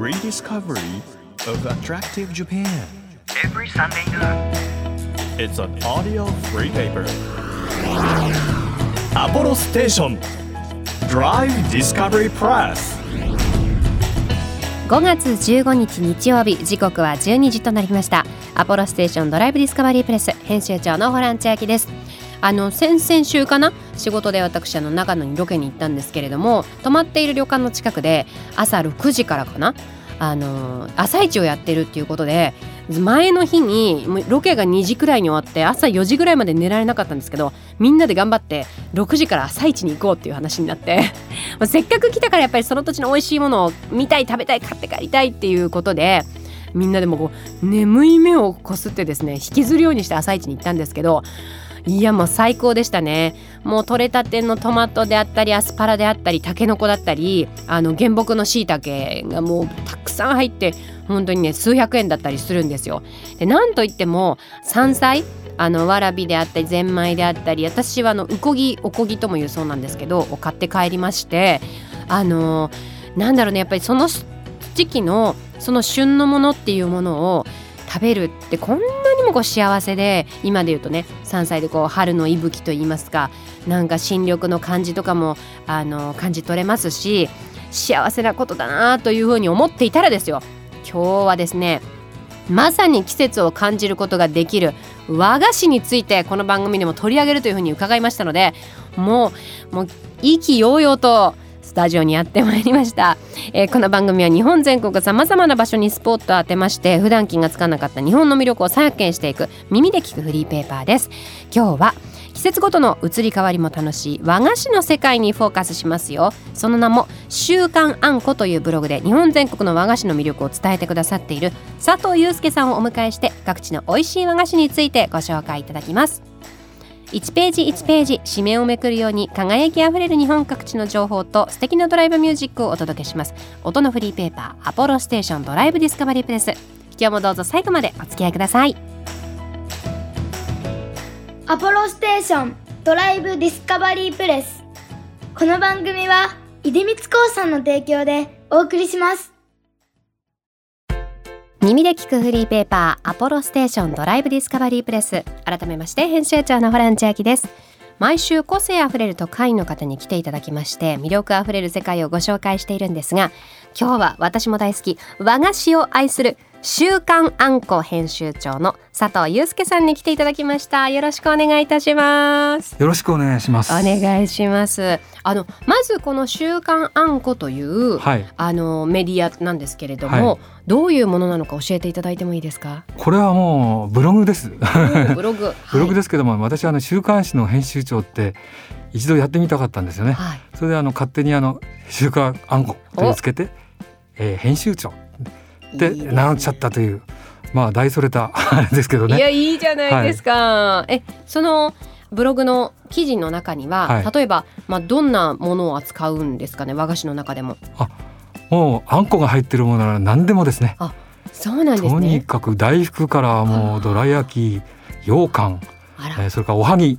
rediscovery of attractive Japan. every Sunday noon. It's an audio free paper. Apollo Station Drive Discovery Press. 5月15日日曜日時刻は12時となりましたアポロステーションドライブディスカバリープレス編集長のホラン千秋ですあの先々週かな仕事で私あの長野にロケに行ったんですけれども泊まっている旅館の近くで朝6時からかな？あの朝市をやってるっていうことで前の日にロケが2時くらいに終わって朝4時ぐらいまで寝られなかったんですけどみんなで頑張って6時から朝市に行こうっていう話になって。せっかく来たからやっぱりその土地の美味しいものを見たい食べたい買って帰りたいっていうことでみんなでもこう眠い目をこすってですね引きずるようにして朝市に行ったんですけどいやもう最高でしたね。もう取れたてのトマトであったりアスパラであったりタケノコだったりあの原木のしいたけがもうたくさん入って本当にね数百円だったりするんですよ。でなんといっても山菜あのわらびであったりゼンマイであったり私はあのうこぎおこぎとも言うそうなんですけどを買って帰りましてあのなんだろうねやっぱりその時期のその旬のものっていうものを食べるってこんなもこう幸せで今で言うとね山菜でこう春の息吹と言いますかなんか新緑の感じとかもあの感じ取れますし幸せなことだなというふうに思っていたらですよ。今日はですねまさに季節を感じることができる和菓子についてこの番組でも取り上げるというふうに伺いましたのでもうもう意気揚々とスタジオにやってまいりました、えーこの番組は日本全国さまざまな場所にスポットを当てまして普段気がつかなかった日本の魅力を再発見していく耳で聞くフリーペーパーです。今日は季節ごとの移り変わりも楽しい和菓子の世界にフォーカスしますよ。その名も週刊あんこというブログで日本全国の和菓子の魅力を伝えてくださっている佐藤祐介さんをお迎えして各地の美味しい和菓子についてご紹介いただきます。1ページ1ページ紙面をめくるように輝きあふれる日本各地の情報と素敵なドライブミュージックをお届けします。音のフリーペーパーアポロステーションドライブディスカバリープレス今日もどうぞ最後までお付き合いください。アポロステーションドライブディスカバリープレスこの番組は出光興産の提供でお送りします。耳で聞くフリーペーパーアポロステーションドライブディスカバリープレス。改めまして編集長のホラン千秋です。毎週個性あふれると会員の方に来ていただきまして魅力あふれる世界をご紹介しているんですが今日は私も大好き和菓子を愛する週刊あんこ編集長の佐藤祐介さんに来ていただきました。よろしくお願いいたします。よろしくお願いします。お願いします。あのまずこの週刊あんこという、はい、あのメディアなんですけれども、はい。どういうものなのか教えていただいてもいいですか？これはもうブログです。ブログ。ブログですけども、私はあの週刊誌の編集長って一度やってみたかったんですよね。はい、それであの勝手にあの週刊あんこをつけて、えー編集長っていいですね。名乗っちゃったという、まあ大それた あれですけどね。いやいいじゃないですか、えそのブログの記事の中には、はい。例えば、まあ、どんなものを扱うんですかね和菓子の中でも。もうあんこが入ってるものなら何でもですね。そうなんですとにねかく大福からもうどら焼き、羊羹、えーそれからおはぎ、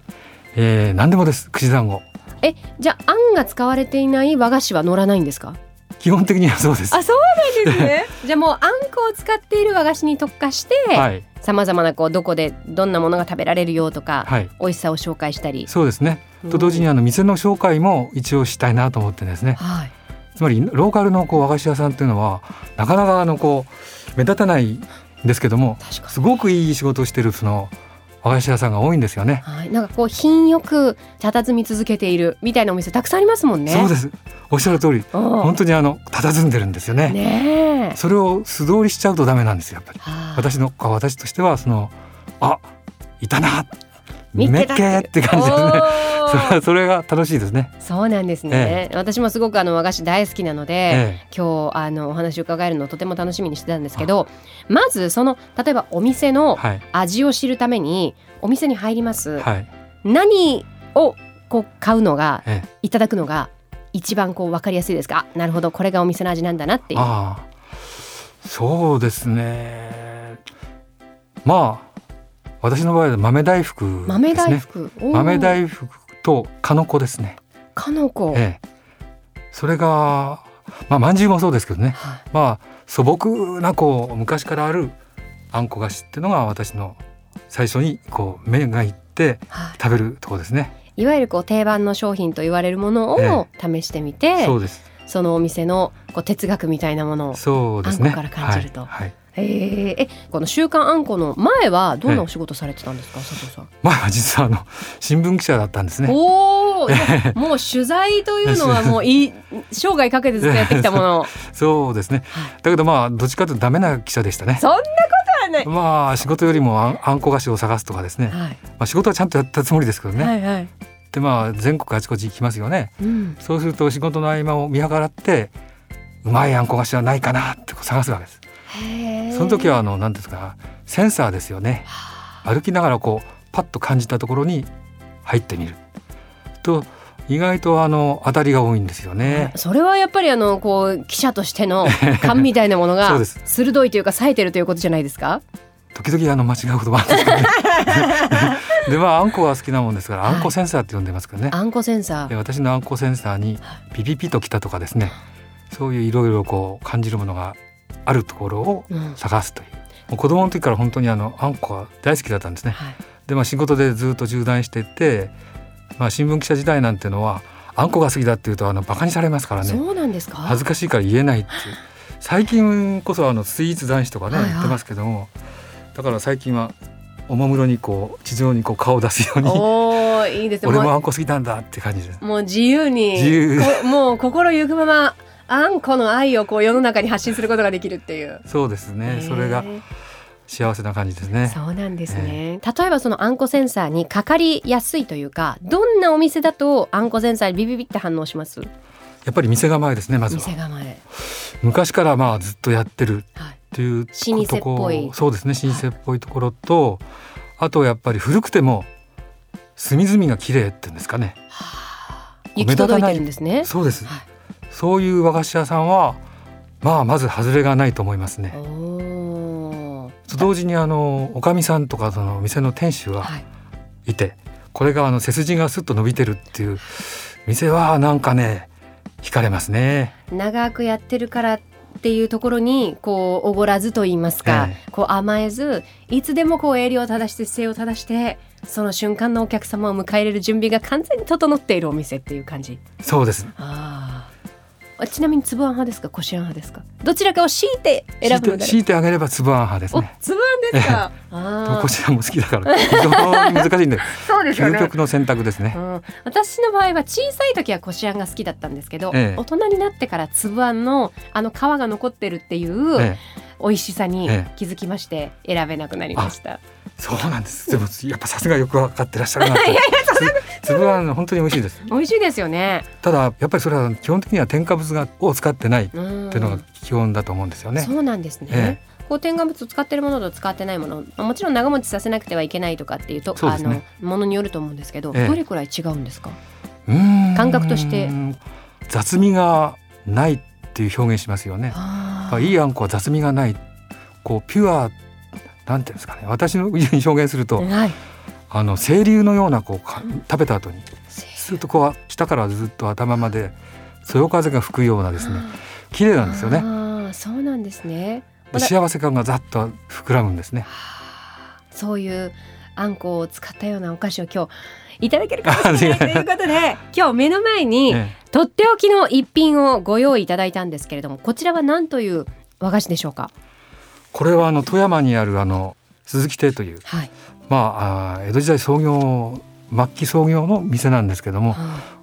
えー何でもです。串団子。えじゃああんが使われていない和菓子は乗らないんですか？基本的にはそうです。あそうなんですね じゃあもうあんこを使っている和菓子に特化してはいさまざまなこうどこでどんなものが食べられるよとか、はい。美味しさを紹介したりそうですね。うんと同時にあの店の紹介も一応したいなと思ってですね。はいつまりローカルのこう和菓子屋さんっていうのはなかなかあのこう目立たないんですけども、すごくいい仕事をしてるその和菓子屋さんが多いんですよね。はい、なんかこう品よく佇み続けているみたいなお店たくさんありますもんね。そうです。おっしゃる通り、うん本当にあの佇んでるんですよね。ねえ。それを素通りしちゃうとダメなんですよやっぱり。はあ私の私としてはそのあいたな見めっけって感じですね。それそれが楽しいですね。そうなんですね、私もすごくあの和菓子大好きなので、え今日あのお話を伺えるのをとても楽しみにしてたんですけどまずその例えばお店えのはい。味を知るためにお店に入ります、はい。何をこう買うのがええ。いただくのが一番こう分かりやすいですか？あなるほど。これがお店の味なんだなっていう。そうですね。まあ私の場合は豆大福ですね。豆大福、豆大福とかのこですね、かのこ、ええ、それがまあ饅頭もそうですけどね。はい。まあ素朴なこう昔からあるあんこ菓子っていうのが私の最初にこう目がいってはい。食べるところですね。いわゆるこう定番の商品と言われるものを試してみて、そうです。そのお店のこう哲学みたいなものをそうですね。あんこから感じると。はい。はいへーえこの週刊あんこの前はどんなお仕事されてたんですか、佐藤さん？前は実はあの新聞記者だったんですね。おお、もう取材というのは もういい生涯かけてずっとやってきたもの。そうですね。だけどまあどっちかというとダメな記者でしたね。そんなことはない。まあ仕事よりもあんあんこ菓子を探すとかですね。はい、まあ仕事はちゃんとやったつもりですけどね。はいはい。でまあ全国あちこち行きますよね。うん、そうすると仕事の合間を見計らってうまいあんこ菓子はないかなって探すわけです。その時はあの何ですかセンサーですよね。歩きながらこうパッと感じたところに入ってみると意外とあの当たりが多いんですよね。それはやっぱりあのこう記者としての 勘みたいなものが鋭いというか冴えてるということじゃないですか？時々あの間違うこともあるんですけどね。でまああんこが好きなもんですからあんこセンサーって呼んでますけどね。あんこセンサー。で私のあんこセンサーにピピピときたとかですねそういういろいろこう感じるものがあるところをうん探すという。もう子供の時から本当にあのあんこが大好きだったんですね。はい。でまあ仕事でずっと縦断してて、まあ新聞記者時代なんてのはあんこが好きだっていうとあのバカにされますからね。そうなんですか？恥ずかしいから言えないっていう。最近こそあのスイーツ男子とかね、はいはい言ってますけども、だから最近はおもむろにこう地上にこう顔を出すように、おおいいですね。も俺もあんこ好きなんだって感じです。うもう自由に自由こもう心ゆくままあんこの愛をこう世の中に発信することができるっていう。そうですね。それが幸せな感じですね。そうなんですね、例えばそのあんこセンサーにかかりやすいというかどんなお店だとあんこセンサーにビビビって反応します？やっぱり店構えですね。まずは。店構え。昔からまあずっとやってるはい。っていう老舗っぽい。とこそうですね老舗っぽいところと、あとやっぱり古くても隅々が綺麗っていうんですかね。行き届いてるんですね。そうです、はいそういう和菓子屋さんはまあまず外れがないと思いますね。と同時にあのおかみさんとかその店の店主がはい。いてこれがあの背筋がスッと伸びてるっていう店はなんかね惹かれますね。長くやってるからっていうところにこうおごらずと言いますか、えこう甘えずいつでもこう襟を正して姿勢を正してその瞬間のお客様を迎え入れる準備が完全に整っているお店っていう感じ。そうです。あーあちなみにつぶあん派ですか？こしあん派ですか？どちらかを強いて選ぶので強いてあげればつぶあん派ですおね。つぶあんですか？でもあー。こちらも好きだから非常に難しいんで。そうですよね。究極の選択ですね。うん、私の場合は小さい時はこしあんが好きだったんですけど、ええ。大人になってからつぶあんのあの皮が残ってるっていうええ。美味しさにええ。気づきまして選べなくなりました。そうなんです。でもやっぱさすがよくわかってらっしゃるなって。つつぶあん本当に美味しいです。美味しいですよね。ただやっぱりそれは基本的には添加物がを使ってないってうんいうのが基本だと思うんですよね。そうなんですね。えこう添加物を使ってるものと使ってないものもちろん長持ちさせなくてはいけないとかっていうとねのものによると思うんですけど、ええどれくらい違うんですか？感覚として雑味がないっていう表現しますよね。いいあんこは雑味がない。こうピュアなんていうんですかね。私の言うに表現すると、はい、あの清流のようなこうか食べた後にするとこう下からずっと頭までそよ風が吹くようなですね綺麗なんですよね。ああそうなんですね。で幸せ感がざっと膨らむんですね。そういうあんこを使ったようなお菓子を今日いただけるかもしれないということで 今日目の前にえとっておきの一品をご用意いただいたんですけれどもこちらは何という和菓子でしょうか？これはあの富山にあるあの鈴木亭というはい、まあ江戸時代創業末期創業の店なんですけども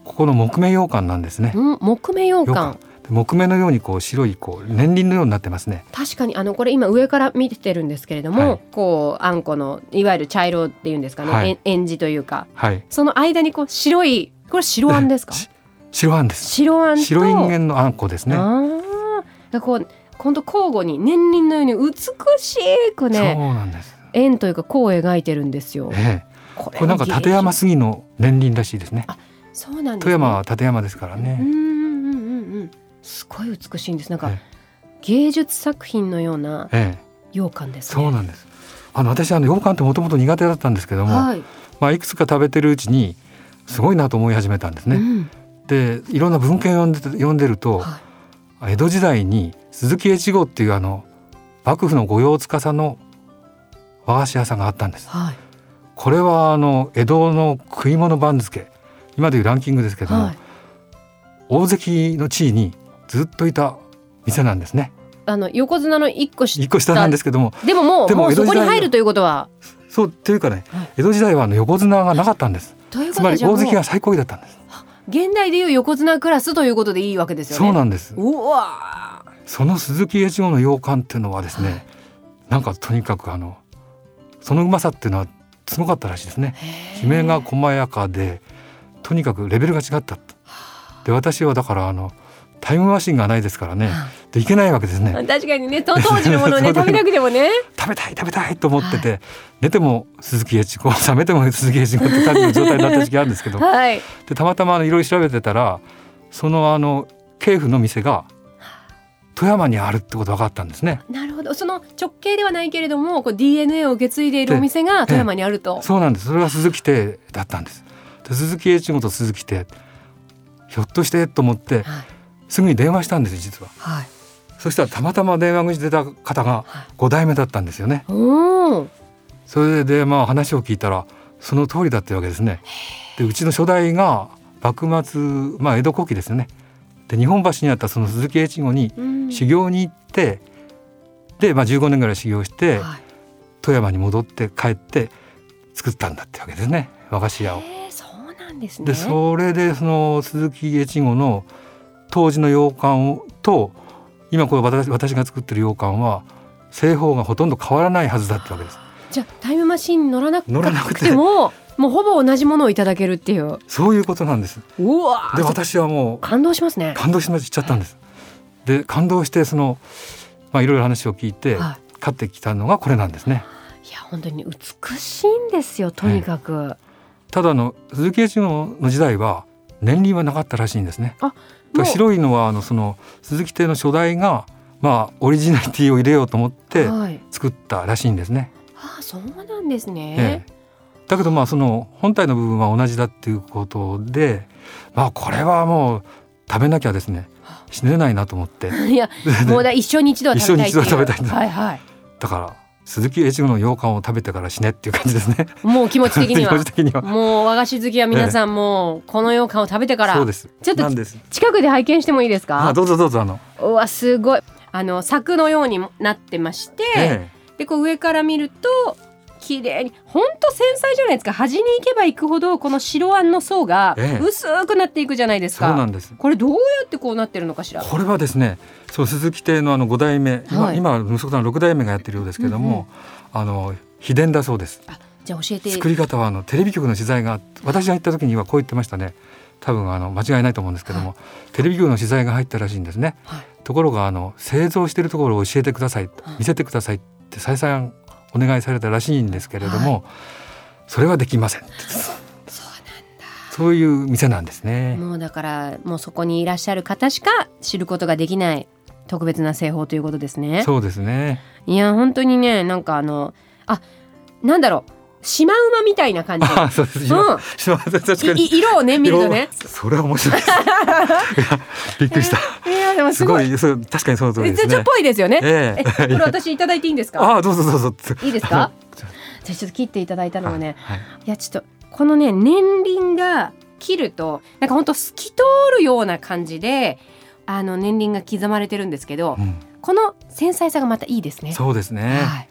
ここの木目羊羹なんですね。うん木目羊羹で木目のようにこう白いこう年輪のようになってますね。確かにあのこれ今上から見てるんですけれども、はいこうあんこのいわゆる茶色っていうんですかね、はいえんじというかはい。その間にこう白いこれ白あんですか？し白あんです。白あんと白いんげんのあんこですね。ああこう今度交互に年輪のように美しくそうねなんです。円というか弧を描いてるんですよ。ええ、ここれなんか立山杉の年輪らしいですね。そうなんね。富山は立山ですからね。うんうんうんうんうん。すごい美しいんです。なんかえ芸術作品のようなええ、羊羹ですね。そうなんです。あの私あの羊羹ってもともと苦手だったんですけども、はい。まあいくつか食べてるうちにすごいなと思い始めたんですね。うん。でいろんな文献を読んでて読んでると、はい。江戸時代に鈴木越後っていうあの幕府の御用司の和菓子屋さんがあったんです。はい。これはあの江戸の食い物番付今でいうランキングですけども、はい。大関の地位にずっといた店なんですね。あの横綱の一個下。一個下なんですけどもでももうでもそこに入るということは。そうというかね、はい。江戸時代はあの横綱がなかったんです。つまり大関が最高位だったんです。現代でいう横綱クラスということでいいわけですよね。そうなんです。うわその鈴木越後の羊羹っていうのはですね、はい。なんかとにかくあのそのうまさっていうのはすごかったらしいですね。ーきめが細やかでとにかくレベルが違ったと。で私はだからあのタイムマシンがないですからね。でいけないわけですね。確かにねと当時のものをね 食べなくてもね。食べたい食べたいと思ってて、寝ても鈴木越後覚めても鈴木越後って感じの状態になった時期あるんですけど。はい。でたまたまあのいろいろ調べてたらそのあの系譜の店が富山にあるってこと分かったんですね。なるほどその直系ではないけれどもこう DNA を受け継いでいるお店が富山にあると。そうなんですそれが鈴木亭だったんです。で鈴木越後と鈴木亭ひょっとしてと思ってはいすぐに電話したんです実は。はい。そしたらたまたま電話口に出た方がはい5代目だったんですよね。おお。それでまあ話を聞いたらその通りだったわけですね。でうちの初代が幕末まあ江戸後期ですよね。で日本橋にあったその鈴木越後にうん修行に行って、でまあ15年ぐらい修行してはい富山に戻って帰って作ったんだってわけですね和菓子屋を。えーそうなんですね。でそれでその鈴木越後の当時の羊羹をと今これ私私が作ってる羊羹は製法がほとんど変わらないはずだってわけです。じゃあタイムマシンに乗らな乗らなくてくてももうほぼ同じものをいただけるっていう。そういうことなんです。うわーで私はもう感動しますね。感動しましちゃったんです。で感動してそのまあいろいろ話を聞いては買ってきたのがこれなんですね。いや本当に美しいんですよとにかく。ただあの鈴木越後の時代は年輪はなかったらしいんですね。あ白いのはあのその鈴木亭の初代がまあオリジナリティを入れようと思ってはい。作ったらしいんですね。ああそうなんですね。ええだけどまあその本体の部分は同じだっていうことでまあこれはもう食べなきゃですね死ねないなと思っていやもうだ一生に一度は食べたい。一生に一度は食べたいはいはい。だから鈴木越後の羊羹を食べてから死ねっていう感じですね。もう気持ち的には 気持ち的にはもう和菓子好きは皆さんもうこの羊羹を食べてからそうです。ちょっと。近くで拝見してもいいですか？あどうぞどうぞあの。うわすごいあの柵のようになってまして、えでこう上から見ると綺麗に。本当繊細じゃないですか。端に行けば行くほどこの白あんの層がええ。薄くなっていくじゃないでえすか、そうなんです。これどうやってこうなってるのかしら？これはですねそう鈴木亭のあの5代目、今はい。今息子さん6代目がやってるようですけども、あの秘伝だそうです。じゃあ教えて。作り方はあのテレビ局の取材が私が行った時にはこう言ってましたね。多分あの間違いないと思うんですけども、テレビ局の取材が入ったらしいんですね、はい。ところがあの製造しているところを教えてください。見せてくださいって再三お願いされたらしいんですけれども、それはできません。そういう店なんですね。もうだからもうそこにいらっしゃる方しか知ることができない特別な製法ということですね。そうですね。いや本当にねなんかあのあなんだろうシマウマみたいな感じ。あ、そうです。うん。色をね見るとね。色それは面白い びっくりした。いやでもすごい。すごい、確かにその通りえちょっですね。ぽいですよね。ええ。これ私いただいていいんですか？ああ、どうぞどうぞ。いいですか？じゃあちょっと切っていただいたのがね。はい。いやちょっとこのね年輪が切るとなんかほんと透き通るような感じであの年輪が刻まれてるんですけど、うん。この繊細さがまたいいですね。そうですね。はい、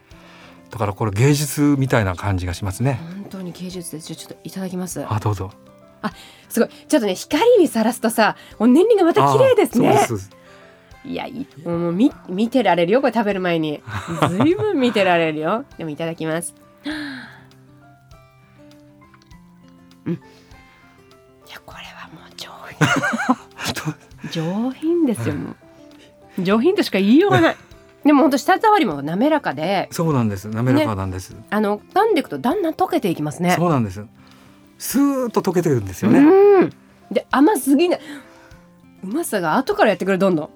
だからこれ芸術みたいな感じがしますね。本当に芸術です。じゃあちょっといただきます。あ、どうぞ。すごい。ちょっとね光にさらすとさ、もう年輪がまた綺麗ですね。いやいいもう見見てられるよこれ食べる前に。ずいぶん見てられるよ。でもいただきます。うん。いやこれはもう上品。上品ですよ。もう上品としか言いようがない。でも本当舌触りも滑らかで、そうなんです。滑らかなんです。あの噛んでいくとだんだん溶けていきますね。そうなんです。スーッと溶けてるんですよね。うん。で甘すぎない。うまさが後からやってくるどんどん。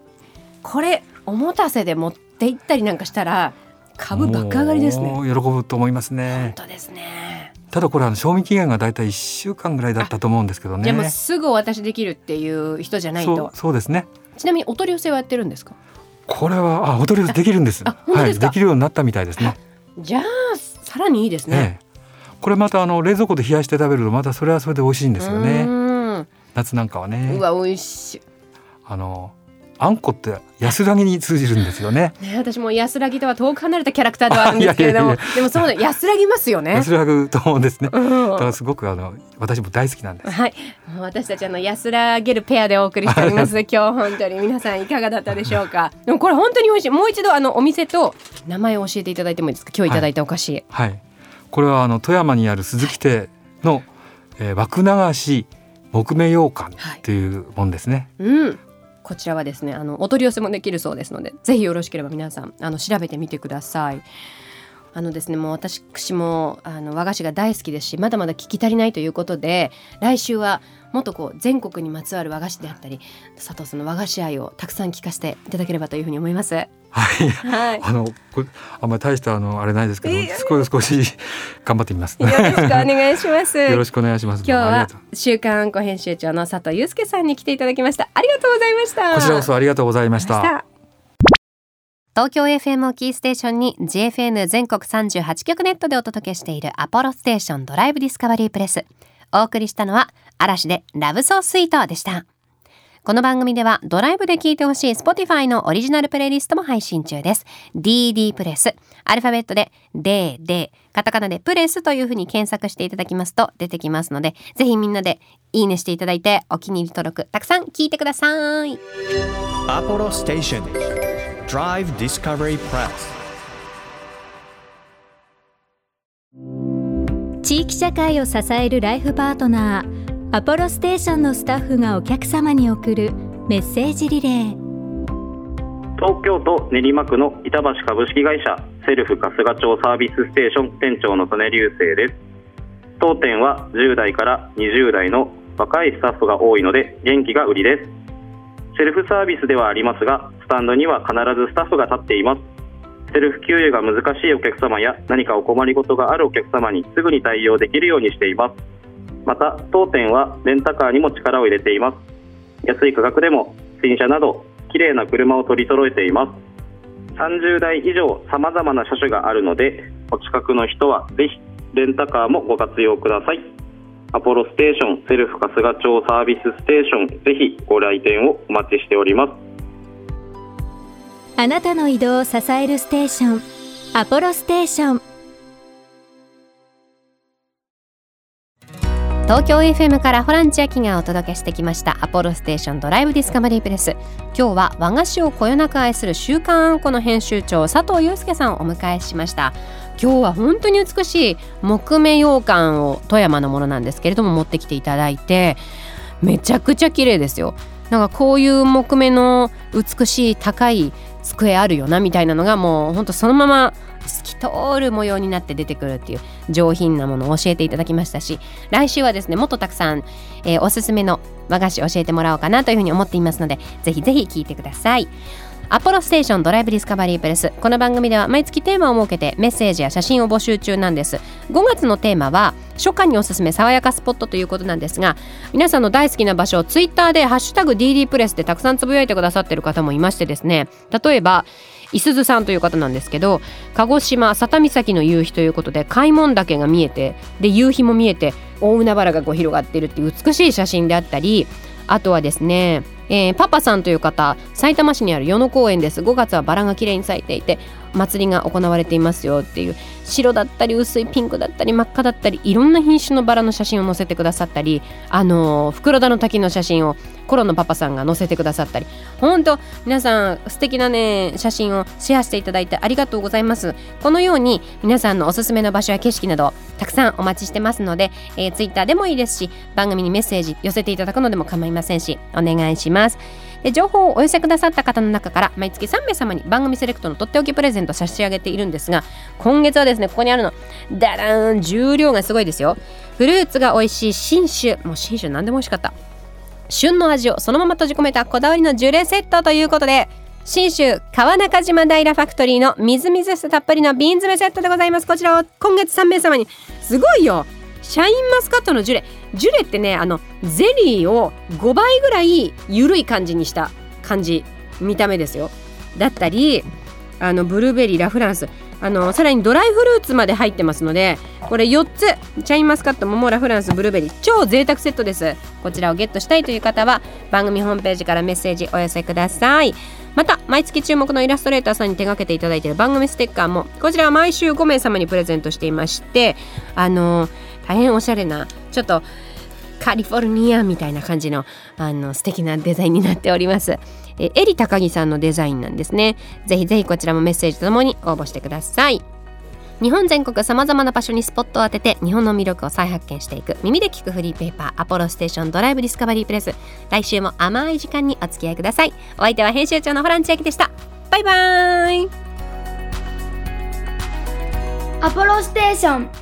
これおもたせで持って行ったりなんかしたら株爆上がりですね。喜ぶと思います本ね。当ですね。ただこれあの賞味期限がだいたい1週間ぐらいだったと思うんですけどね。じゃあもうすぐお渡しできるっていう人じゃないとそう。そうですね。ちなみにお取り寄せはやってるんですか？これはあ踊りできるんです。はい、できるようになったみたいですね、じゃあさらにいいですね、ええ。これまたあの冷蔵庫で冷やして食べるとまたそれはそれで美味しいんですようね夏なんかはね。うわ美味しい。あのあんこって安らぎに通じるんですよねね、私も安らぎとは遠く離れたキャラクターではあるんですけれどもいやいやいでもそうね安らぎますよね安らぐと思うんですねだうんからすごくあの私も大好きなんですはい、私たちあの安らげるペアでお送りしております。今日本当に皆さんいかがだったでしょうか？でもこれ本当に美味しい。もう一度あのお店と名前を教えていただいてもいいですか？今日いただいたお菓子。はいこれはあの富山にある鈴木亭の、えー、枠流し木目羊羹っていうもんですね、うん。こちらはですねあのお取り寄せもできるそうですのでぜひよろしければ皆さんあの調べてみてください。あのですねもう私もあの和菓子が大好きですしまだまだ聞き足りないということで来週はもっとこう全国にまつわる和菓子であったり佐藤さんの和菓子愛をたくさん聞かせていただければというふうに思います。はいはい。あのあんまり大したあのあれないですけど少し少し頑張ってみますよろしくお願いします。よろしくお願いします 今日は週刊あんこ編集長の佐藤祐介さんに来ていただきました。ありがとうございました。こちらこそありがとうございました東京 FM をキーステーションに JFN 全国38局ネットでお届けしているアポロステーションドライブディスカバリープレス。お送りしたのは嵐でラブソースイートでした。この番組ではドライブで聴いてほしい Spotify のオリジナルプレイリストも配信中です。DD プレス。アルファベットで DD カタカナでプレスというふうに検索していただきますと出てきますのでぜひみんなでいいねしていただいてお気に入り登録たくさん聞いてください。Apollo Station Drive Discovery Press. 地域社会を支えるライフパートナーアポロステーションのスタッフがお客様に送るメッセージリレー。東京都練馬区の板橋株式会社セルフ春日町サービスステーション店長の曽根流星です。当店は10代から20代の若いスタッフが多いので元気が売りですセルフサービスではありますがスタンドには必ずスタッフが立っています。セルフ給油が難しいお客様や何かお困りごとがあるお客様にすぐに対応できるようにしています。また当店はレンタカーにも力を入れています。安い価格でも新車など綺麗な車を取り揃えています。30台以上さまざまな車種があるのでお近くの人はぜひレンタカーもご活用ください。アポロステーションセルフ春日町サービスステーションぜひご来店をお待ちしております。あなたの移動を支えるステーションアポロステーション。東京 FM からホラン千秋がお届けしてきましたアポロステーションドライブディスカバリープレス。今日は和菓子をこよなく愛する週刊あんこの編集長佐藤祐介さんをお迎えしました。今日は本当に美しい木目羊羹を富山のものなんですけれども持ってきていただいてめちゃくちゃ綺麗ですよ。なんかこういう木目の美しい高い机あるよなみたいなのがもうほんとそのまま透き通る模様になって出てくるっていう上品なものを教えていただきましたし来週はですねもっとたくさん、えーおすすめの和菓子教えてもらおうかなというふうに思っていますのでぜひぜひ聞いてください。アポロステーションドライブディスカバリープレスこの番組では毎月テーマを設けてメッセージや写真を募集中なんです。5月のテーマは初夏におすすめ爽やかスポットということなんですが皆さんの大好きな場所をツイッターで「ハッシュタグ #DD プレス」でたくさんつぶやいてくださってる方もいましてですね例えばいすずさんという方なんですけど鹿児島佐多岬の夕日ということで開門岳が見えてで夕日も見えて大海原がこう広がっているっていう美しい写真であったりあとはですね、えーパパさんという方埼玉市にある与野公園です。5月はバラが綺麗に咲いていて祭りが行われていますよっていう白だったり薄いピンクだったり真っ赤だったりいろんな品種のバラの写真を載せてくださったりあの袋田の滝の写真をコロのパパさんが載せてくださったり。本当皆さん素敵なね写真をシェアしていただいてありがとうございます。このように皆さんのおすすめの場所や景色などたくさんお待ちしてますので、えー、ツイッターでもいいですし番組にメッセージ寄せていただくのでも構いませんしお願いします。で情報をお寄せくださった方の中から毎月3名様に番組セレクトのとっておきプレゼント差し上げているんですが今月はですねここにあるのダダーン重量がすごいですよ。フルーツが美味しい新酒。もう新酒何でも美味しかった。旬の味をそのまま閉じ込めたこだわりのジュレセットということで信州川中島平ファクトリーのみずみずしさたっぷりのビーンズメセットでございます。こちらを今月3名様にすごいよ。シャインマスカットのジュレ。ジュレってねあのゼリーを5倍ぐらい緩い感じにした感じ見た目ですよ。だったりあのブルーベリーラフランス。あのさらにドライフルーツまで入ってますのでこれ4つチャインマスカット桃ラフランスブルーベリー。超贅沢セットです。こちらをゲットしたいという方は番組ホームページからメッセージお寄せください。また毎月注目のイラストレーターさんに手掛けていただいている番組ステッカーもこちらは毎週5名様にプレゼントしていましてあの大変おしゃれなちょっとカリフォルニアみたいな感じのあの素敵なデザインになっております。えエリ高木さんのデザインなんですね。ぜひぜひこちらもメッセージとともに応募してください。日本全国さまざまな場所にスポットを当てて日本の魅力を再発見していく耳で聞くフリーペーパーアポロステーションドライブディスカバリープレス来週も甘い時間にお付き合いくださいお相手は編集長のホラン千秋でしたバイバーイアポロステーション